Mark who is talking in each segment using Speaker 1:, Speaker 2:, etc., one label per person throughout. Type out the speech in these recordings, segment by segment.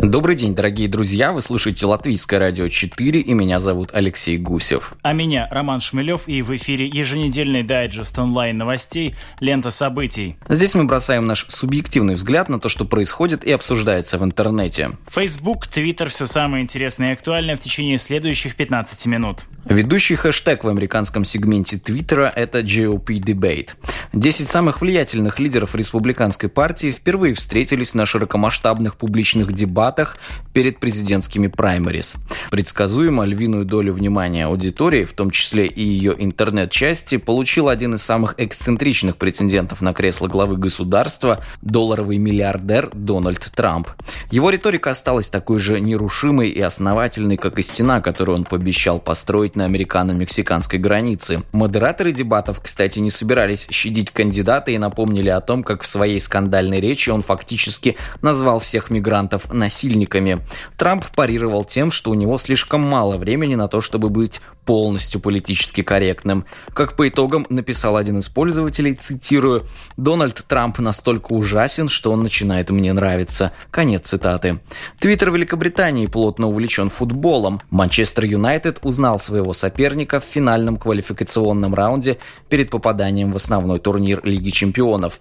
Speaker 1: Добрый день, дорогие друзья. Вы слушаете Латвийское радио 4, и меня зовут Алексей Гусев.
Speaker 2: А меня Роман Шмелев, и в эфире еженедельный дайджест онлайн-новостей «Лента событий».
Speaker 1: Здесь мы бросаем наш субъективный взгляд на то, что происходит и обсуждается в интернете.
Speaker 2: Facebook, Twitter – все самое интересное и актуальное в течение следующих 15 минут.
Speaker 1: Ведущий хэштег в американском сегменте Твиттера – это GOP Debate. Десять самых влиятельных лидеров республиканской партии впервые встретились на широкомасштабных публичных дебатах перед президентскими праймерис. Предсказуемо львиную долю внимания аудитории, в том числе и ее интернет-части, получил один из самых эксцентричных претендентов на кресло главы государства – долларовый миллиардер Дональд Трамп. Его риторика осталась такой же нерушимой и основательной, как и стена, которую он пообещал построить на американо-мексиканской границе. Модераторы дебатов, кстати, не собирались щадить кандидата и напомнили о том, как в своей скандальной речи он фактически назвал всех мигрантов насильниками. Трамп парировал тем, что у него слишком мало времени на то, чтобы быть полностью политически корректным. Как по итогам написал один из пользователей, цитирую, «Дональд Трамп настолько ужасен, что он начинает мне нравиться». Конец цитаты. Твиттер Великобритании плотно увлечен футболом. Манчестер Юнайтед узнал своего соперника в финальном квалификационном раунде перед попаданием в основной турнир Лиги чемпионов.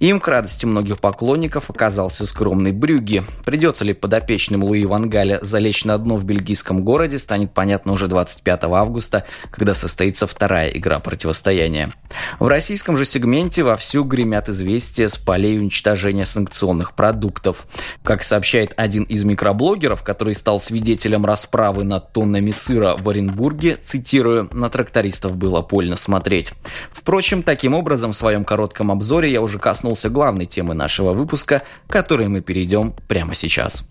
Speaker 1: Им, к радости многих поклонников, оказался скромный Брюги. Придется ли подопечным Луи Вангаля залечь на дно в бельгийском городе, станет понятно уже 25 августа августа, когда состоится вторая игра противостояния. В российском же сегменте вовсю гремят известия с полей уничтожения санкционных продуктов. Как сообщает один из микроблогеров, который стал свидетелем расправы над тоннами сыра в Оренбурге, цитирую, «на трактористов было больно смотреть». Впрочем, таким образом, в своем коротком обзоре я уже коснулся главной темы нашего выпуска, к которой мы перейдем прямо сейчас.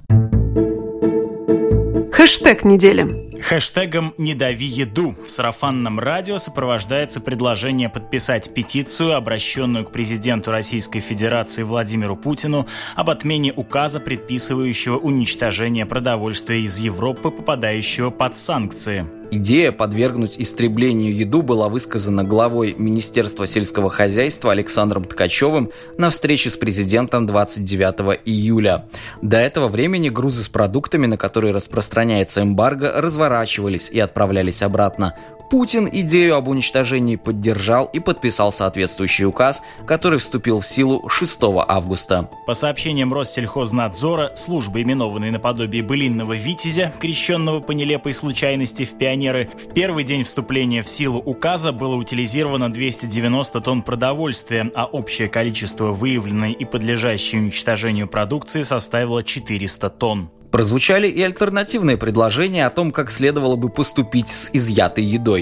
Speaker 3: Хэштег недели.
Speaker 2: Хэштегом «Не дави еду» в сарафанном радио сопровождается предложение подписать петицию, обращенную к президенту Российской Федерации Владимиру Путину об отмене указа, предписывающего уничтожение продовольствия из Европы, попадающего под санкции.
Speaker 1: Идея подвергнуть истреблению еду была высказана главой Министерства сельского хозяйства Александром Ткачевым на встрече с президентом 29 июля. До этого времени грузы с продуктами, на которые распространяется эмбарго, разворачивались и отправлялись обратно. Путин идею об уничтожении поддержал и подписал соответствующий указ, который вступил в силу 6 августа.
Speaker 2: По сообщениям Россельхознадзора, служба, именованной наподобие былинного «Витязя», крещенного по нелепой случайности в пионеры, в первый день вступления в силу указа было утилизировано 290 тонн продовольствия, а общее количество выявленной и подлежащей уничтожению продукции составило 400 тонн.
Speaker 1: Прозвучали и альтернативные предложения о том, как следовало бы поступить с изъятой едой.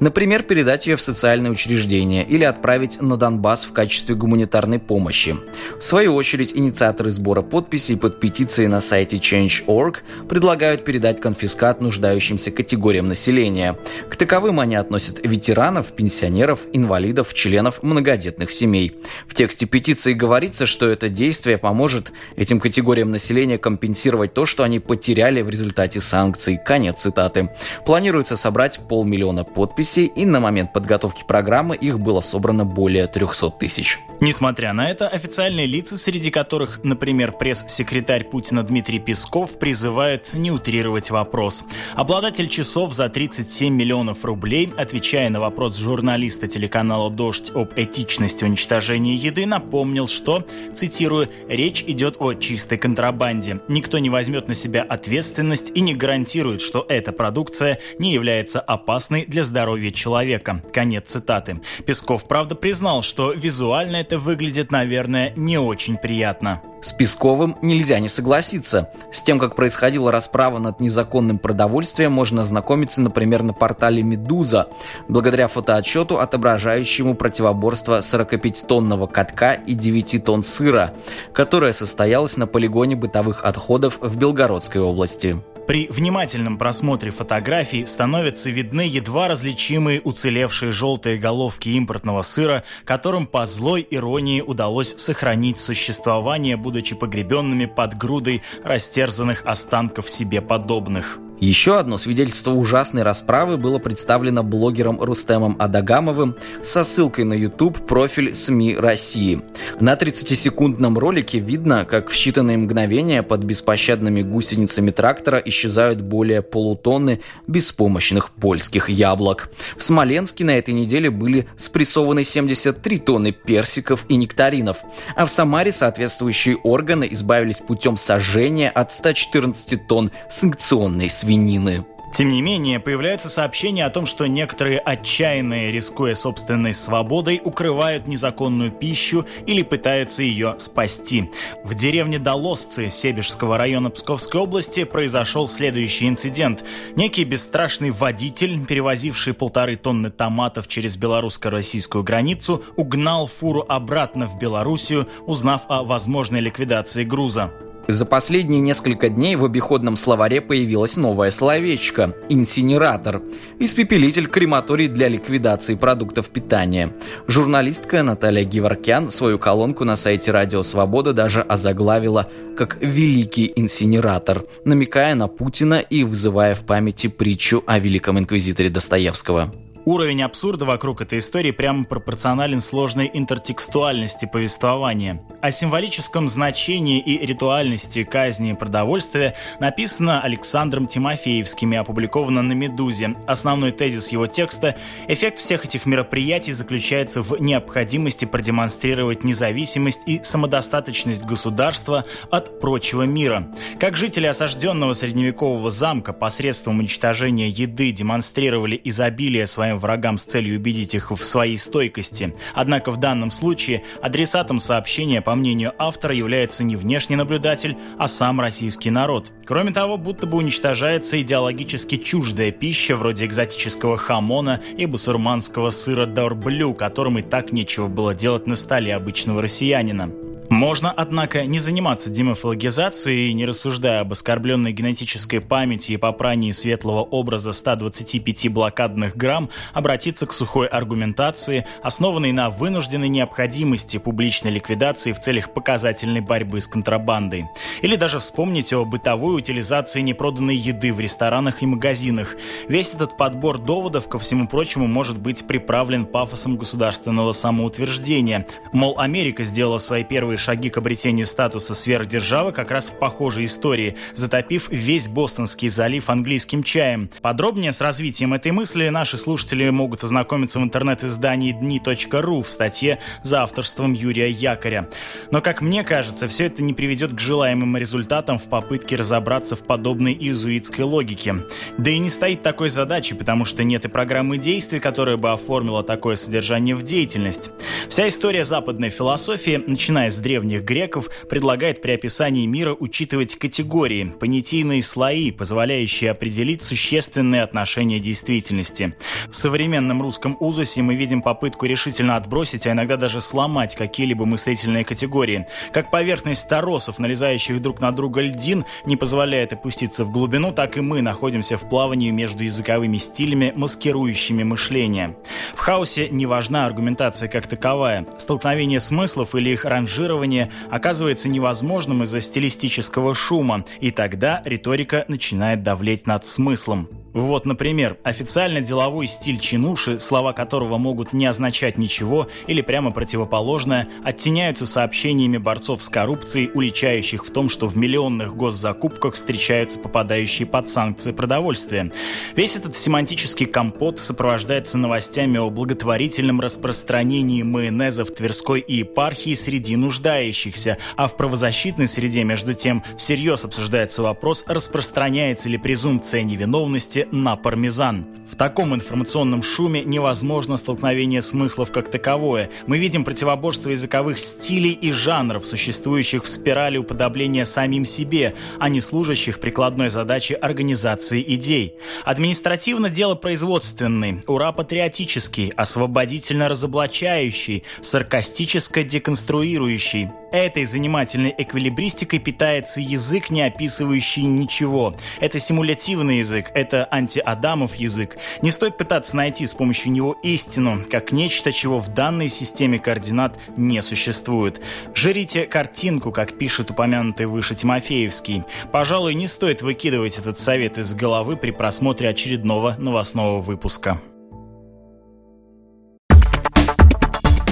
Speaker 1: Например, передать ее в социальное учреждение или отправить на Донбасс в качестве гуманитарной помощи. В свою очередь, инициаторы сбора подписей под петицией на сайте Change.org предлагают передать конфискат нуждающимся категориям населения. К таковым они относят ветеранов, пенсионеров, инвалидов, членов многодетных семей. В тексте петиции говорится, что это действие поможет этим категориям населения компенсировать то, что они потеряли в результате санкций. Конец цитаты. Планируется собрать полмиллиона подписей, и на момент подготовки программы их было собрано более 300 тысяч.
Speaker 2: Несмотря на это, официальные лица, среди которых, например, пресс-секретарь Путина Дмитрий Песков, призывают не утрировать вопрос. Обладатель часов за 37 миллионов рублей, отвечая на вопрос журналиста телеканала «Дождь» об этичности уничтожения еды, напомнил, что, цитирую, «речь идет о чистой контрабанде. Никто не возьмет на себя ответственность и не гарантирует, что эта продукция не является опасной для здоровья человека». Конец цитаты. Песков, правда, признал, что визуально это выглядит, наверное, не очень приятно.
Speaker 1: С Песковым нельзя не согласиться. С тем, как происходила расправа над незаконным продовольствием, можно ознакомиться, например, на портале «Медуза», благодаря фотоотчету, отображающему противоборство 45-тонного катка и 9 тонн сыра, которое состоялось на полигоне бытовых отходов в Белгородской области.
Speaker 2: При внимательном просмотре фотографий становятся видны едва различимые уцелевшие желтые головки импортного сыра, которым по злой иронии удалось сохранить существование, будучи погребенными под грудой растерзанных останков себе подобных.
Speaker 1: Еще одно свидетельство ужасной расправы было представлено блогером Рустемом Адагамовым со ссылкой на YouTube профиль СМИ России. На 30-секундном ролике видно, как в считанные мгновения под беспощадными гусеницами трактора исчезают более полутонны беспомощных польских яблок. В Смоленске на этой неделе были спрессованы 73 тонны персиков и нектаринов, а в Самаре соответствующие органы избавились путем сожжения от 114 тонн санкционной свиньи свинины.
Speaker 2: Тем не менее, появляются сообщения о том, что некоторые отчаянные, рискуя собственной свободой, укрывают незаконную пищу или пытаются ее спасти. В деревне Долосцы Себежского района Псковской области произошел следующий инцидент. Некий бесстрашный водитель, перевозивший полторы тонны томатов через белорусско-российскую границу, угнал фуру обратно в Белоруссию, узнав о возможной ликвидации груза.
Speaker 1: За последние несколько дней в обиходном словаре появилось новое словечко – инсинератор. Испепелитель крематорий для ликвидации продуктов питания. Журналистка Наталья Геворкян свою колонку на сайте Радио Свобода даже озаглавила как «Великий инсинератор», намекая на Путина и вызывая в памяти притчу о великом инквизиторе Достоевского.
Speaker 2: Уровень абсурда вокруг этой истории прямо пропорционален сложной интертекстуальности повествования. О символическом значении и ритуальности казни продовольствия написано Александром Тимофеевским и опубликовано на «Медузе». Основной тезис его текста – эффект всех этих мероприятий заключается в необходимости продемонстрировать независимость и самодостаточность государства от прочего мира. Как жители осажденного средневекового замка посредством уничтожения еды демонстрировали изобилие своим врагам с целью убедить их в своей стойкости. Однако в данном случае адресатом сообщения, по мнению автора, является не внешний наблюдатель, а сам российский народ. Кроме того, будто бы уничтожается идеологически чуждая пища, вроде экзотического хамона и бусурманского сыра дорблю, которым и так нечего было делать на столе обычного россиянина. Можно, однако, не заниматься демофилогизацией, не рассуждая об оскорбленной генетической памяти и попрании светлого образа 125 блокадных грамм, обратиться к сухой аргументации, основанной на вынужденной необходимости публичной ликвидации в целях показательной борьбы с контрабандой. Или даже вспомнить о бытовой утилизации непроданной еды в ресторанах и магазинах. Весь этот подбор доводов, ко всему прочему, может быть приправлен пафосом государственного самоутверждения. Мол, Америка сделала свои первые шаги к обретению статуса сверхдержавы как раз в похожей истории, затопив весь Бостонский залив английским чаем. Подробнее с развитием этой мысли наши слушатели могут ознакомиться в интернет-издании дни.ру в статье за авторством Юрия Якоря. Но, как мне кажется, все это не приведет к желаемым результатам в попытке разобраться в подобной иезуитской логике. Да и не стоит такой задачи, потому что нет и программы действий, которая бы оформила такое содержание в деятельность. Вся история западной философии, начиная с древних греков предлагает при описании мира учитывать категории, понятийные слои, позволяющие определить существенные отношения действительности. В современном русском узусе мы видим попытку решительно отбросить, а иногда даже сломать какие-либо мыслительные категории. Как поверхность торосов, налезающих друг на друга льдин, не позволяет опуститься в глубину, так и мы находимся в плавании между языковыми стилями, маскирующими мышление. В хаосе не важна аргументация как таковая. Столкновение смыслов или их ранжирование формулирование оказывается невозможным из-за стилистического шума, и тогда риторика начинает давлеть над смыслом. Вот, например, официально деловой стиль чинуши, слова которого могут не означать ничего или прямо противоположное, оттеняются сообщениями борцов с коррупцией, уличающих в том, что в миллионных госзакупках встречаются попадающие под санкции продовольствия. Весь этот семантический компот сопровождается новостями о благотворительном распространении майонеза в Тверской и епархии среди нуждающихся, а в правозащитной среде, между тем, всерьез обсуждается вопрос, распространяется ли презумпция невиновности нефти на пармезан. В таком информационном шуме невозможно столкновение смыслов как таковое. Мы видим противоборство языковых стилей и жанров, существующих в спирали уподобления самим себе, а не служащих прикладной задаче организации идей. Административно дело производственный, ура-патриотический, освободительно-разоблачающий, саркастическо-деконструирующий. Этой занимательной эквилибристикой питается язык, не описывающий ничего. Это симулятивный язык, это антиадамов язык. Не стоит пытаться найти с помощью него истину, как нечто, чего в данной системе координат не существует. Жрите картинку, как пишет упомянутый выше Тимофеевский. Пожалуй, не стоит выкидывать этот совет из головы при просмотре очередного новостного выпуска.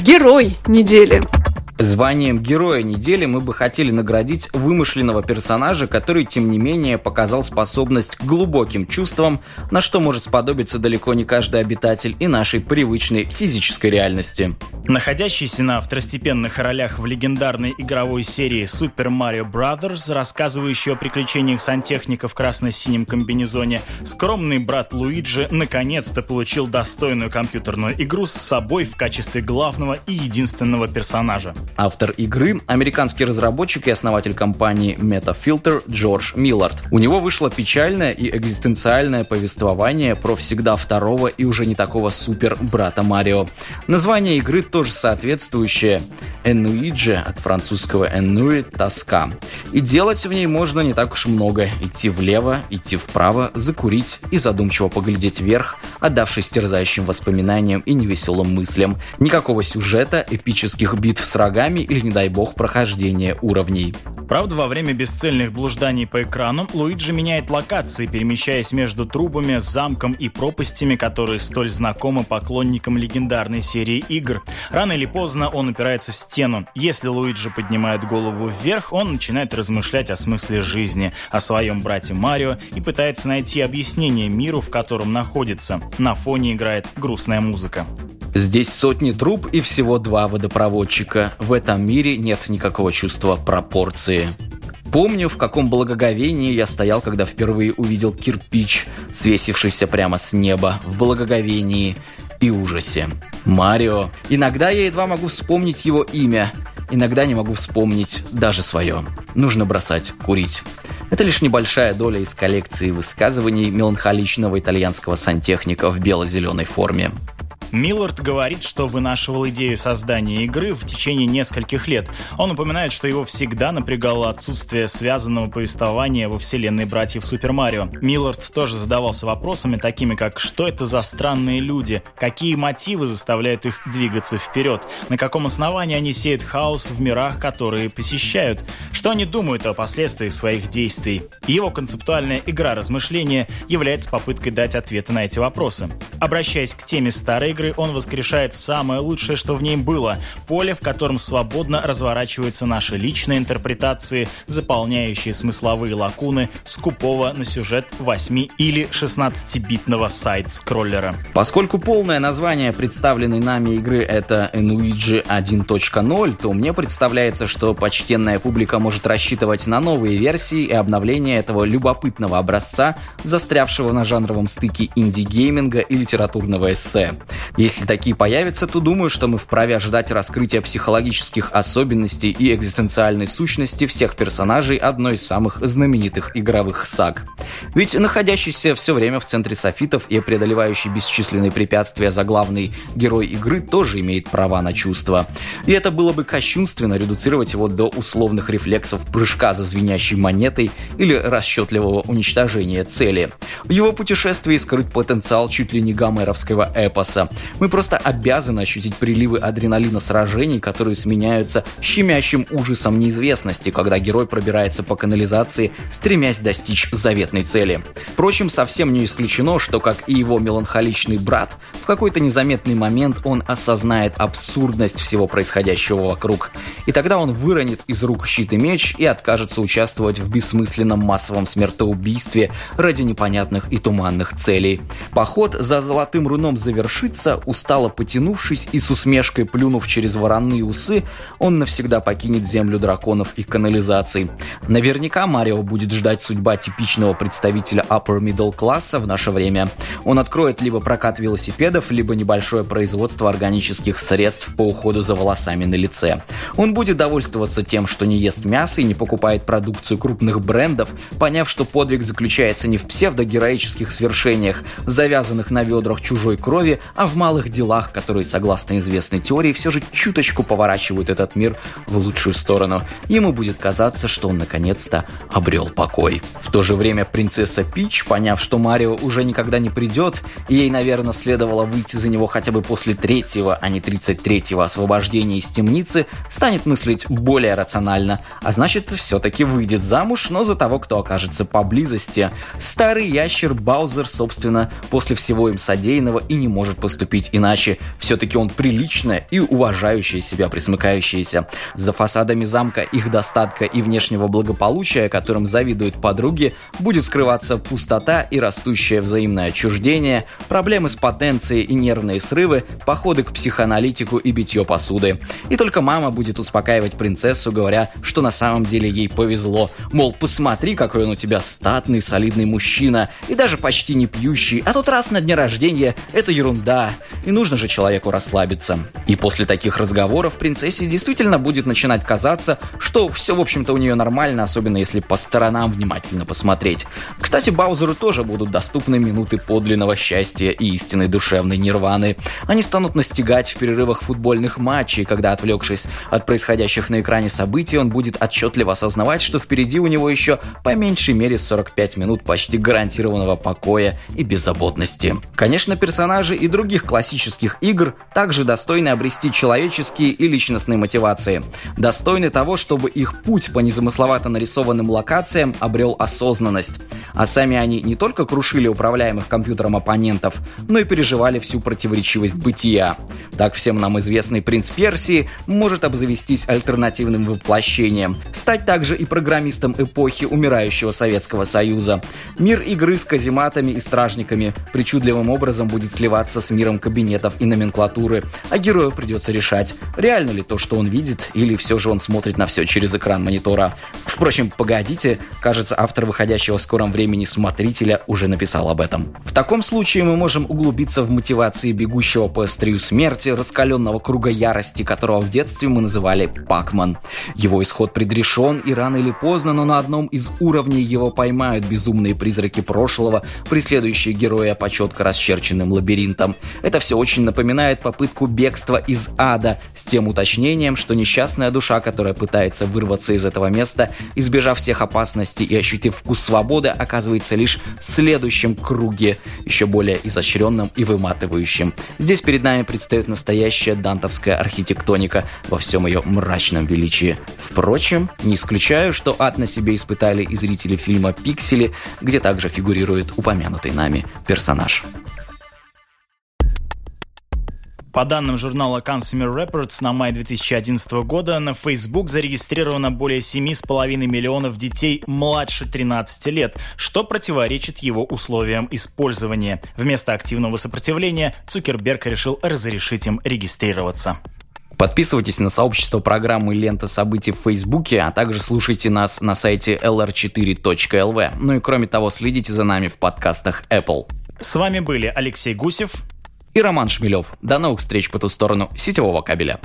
Speaker 3: Герой недели.
Speaker 1: Званием Героя недели мы бы хотели наградить вымышленного персонажа, который, тем не менее, показал способность к глубоким чувствам, на что может сподобиться далеко не каждый обитатель и нашей привычной физической реальности.
Speaker 2: Находящийся на второстепенных ролях в легендарной игровой серии Super Mario Bros., рассказывающий о приключениях сантехника в красно-синем комбинезоне, скромный брат Луиджи наконец-то получил достойную компьютерную игру с собой в качестве главного и единственного персонажа.
Speaker 1: Автор игры – американский разработчик и основатель компании MetaFilter Джордж Миллард. У него вышло печальное и экзистенциальное повествование про всегда второго и уже не такого супер брата Марио. Название игры тоже соответствующее «Энуиджи» от французского «энуи» – «тоска». И делать в ней можно не так уж много. Идти влево, идти вправо, закурить и задумчиво поглядеть вверх, отдавшись терзающим воспоминаниям и невеселым мыслям. Никакого сюжета, эпических битв с врагами врагами или, не дай бог, прохождение уровней.
Speaker 2: Правда, во время бесцельных блужданий по экрану Луиджи меняет локации, перемещаясь между трубами, замком и пропастями, которые столь знакомы поклонникам легендарной серии игр. Рано или поздно он упирается в стену. Если Луиджи поднимает голову вверх, он начинает размышлять о смысле жизни, о своем брате Марио и пытается найти объяснение миру, в котором находится. На фоне играет грустная музыка.
Speaker 1: Здесь сотни труб и всего два водопроводчика. В этом мире нет никакого чувства пропорции. Помню, в каком благоговении я стоял, когда впервые увидел кирпич, свесившийся прямо с неба, в благоговении и ужасе. Марио. Иногда я едва могу вспомнить его имя, иногда не могу вспомнить даже свое. Нужно бросать курить. Это лишь небольшая доля из коллекции высказываний меланхоличного итальянского сантехника в бело-зеленой форме.
Speaker 2: Миллард говорит, что вынашивал идею создания игры в течение нескольких лет. Он упоминает, что его всегда напрягало отсутствие связанного повествования во вселенной братьев Супер Марио. Миллард тоже задавался вопросами, такими как «Что это за странные люди? Какие мотивы заставляют их двигаться вперед? На каком основании они сеют хаос в мирах, которые посещают? Что они думают о последствиях своих действий?» Его концептуальная игра размышления является попыткой дать ответы на эти вопросы. Обращаясь к теме старой игры он воскрешает самое лучшее, что в ней было. Поле, в котором свободно разворачиваются наши личные интерпретации, заполняющие смысловые лакуны скупого на сюжет 8 или 16-битного сайт-скроллера.
Speaker 1: Поскольку полное название представленной нами игры это Enuigi 1.0, то мне представляется, что почтенная публика может рассчитывать на новые версии и обновления этого любопытного образца, застрявшего на жанровом стыке инди-гейминга и литературного эссе. Если такие появятся, то думаю, что мы вправе ожидать раскрытия психологических особенностей и экзистенциальной сущности всех персонажей одной из самых знаменитых игровых саг. Ведь находящийся все время в центре софитов и преодолевающий бесчисленные препятствия заглавный герой игры тоже имеет права на чувства. И это было бы кощунственно редуцировать его до условных рефлексов прыжка за звенящей монетой или расчетливого уничтожения цели. В его путешествии скрыт потенциал чуть ли не гомеровского эпоса. Мы просто обязаны ощутить приливы адреналина сражений, которые сменяются щемящим ужасом неизвестности, когда герой пробирается по канализации, стремясь достичь заветной цели. Впрочем, совсем не исключено, что, как и его меланхоличный брат, в какой-то незаметный момент он осознает абсурдность всего происходящего вокруг. И тогда он выронит из рук щит и меч и откажется участвовать в бессмысленном массовом смертоубийстве ради непонятных и туманных целей. Поход за золотым руном завершится, Устало потянувшись и с усмешкой плюнув через воронные усы, он навсегда покинет землю драконов и канализаций. Наверняка Марио будет ждать судьба типичного представителя upper middle класса в наше время. Он откроет либо прокат велосипедов, либо небольшое производство органических средств по уходу за волосами на лице. Он будет довольствоваться тем, что не ест мясо и не покупает продукцию крупных брендов, поняв, что подвиг заключается не в псевдогероических свершениях, завязанных на ведрах чужой крови, а в малых делах, которые, согласно известной теории, все же чуточку поворачивают этот мир в лучшую сторону. Ему будет казаться, что он наконец-то обрел покой. В то же время принцесса Пич, поняв, что Марио уже никогда не придет, ей, наверное, следовало выйти за него хотя бы после третьего, а не тридцать третьего освобождения из темницы, станет мыслить более рационально, а значит, все-таки выйдет замуж, но за того, кто окажется поблизости. Старый ящер Баузер, собственно, после всего им содеянного и не может поступить иначе. Все-таки он приличная и уважающая себя присмыкающаяся. За фасадами замка их достатка и внешнего благополучия, которым завидуют подруги, будет скрываться пустота и растущее взаимное отчуждение, проблемы с потенцией и нервные срывы, походы к психоаналитику и битье посуды. И только мама будет успокаивать принцессу, говоря, что на самом деле ей повезло. Мол, посмотри, какой он у тебя статный, солидный мужчина, и даже почти не пьющий, а тот раз на дне рождения – это ерунда, и нужно же человеку расслабиться. И после таких разговоров принцессе действительно будет начинать казаться, что все, в общем-то, у нее нормально, особенно если по сторонам внимательно посмотреть. Кстати, Баузеру тоже будут доступны минуты подлинного счастья и истинной душевной нирваны. Они станут настигать в перерывах футбольных матчей, когда, отвлекшись от происходящих на экране событий, он будет отчетливо осознавать, что впереди у него еще по меньшей мере 45 минут почти гарантированного покоя и беззаботности. Конечно, персонажи и других классических игр также достойны обрести человеческие и личностные мотивации. Достойны того, чтобы их путь по незамысловато нарисованным локациям обрел осознанность. А сами они не только крушили управляемых компьютером оппонентов, но и переживали всю противоречивость бытия. Так всем нам известный принц Персии может обзавестись альтернативным воплощением, стать также и программистом эпохи умирающего Советского Союза. Мир игры с казематами и стражниками причудливым образом будет сливаться с миром кабинетов и номенклатуры, а герою придется решать, реально ли то, что он видит, или все же он смотрит на все через экран монитора. Впрочем, погодите, кажется, автор выходящего в скором времени смотрителя уже написал об этом. В таком случае мы можем углубиться в мотивации бегущего по острию смерти, раскаленного круга ярости, которого в детстве мы называли Пакман. Его исход предрешен, и рано или поздно, но на одном из уровней его поймают безумные призраки прошлого, преследующие героя по четко расчерченным лабиринтам. Это все очень напоминает попытку бегства из ада, с тем уточнением, что несчастная душа, которая пытается вырваться из этого места, избежав всех опасностей и ощутив вкус свободы, оказывается лишь в следующем круге, еще более изощренным и выматывающим. Здесь перед нами предстает настоящая дантовская архитектоника во всем ее мрачном величии. Впрочем, не исключаю, что ад на себе испытали и зрители фильма «Пиксели», где также фигурирует упомянутый нами персонаж.
Speaker 2: По данным журнала Consumer Reports на май 2011 года на Facebook зарегистрировано более 7,5 миллионов детей младше 13 лет, что противоречит его условиям использования. Вместо активного сопротивления Цукерберг решил разрешить им регистрироваться.
Speaker 1: Подписывайтесь на сообщество программы «Лента событий» в Фейсбуке, а также слушайте нас на сайте lr4.lv. Ну и кроме того, следите за нами в подкастах Apple.
Speaker 2: С вами были Алексей Гусев
Speaker 1: и Роман Шмелев. До новых встреч по ту сторону сетевого кабеля.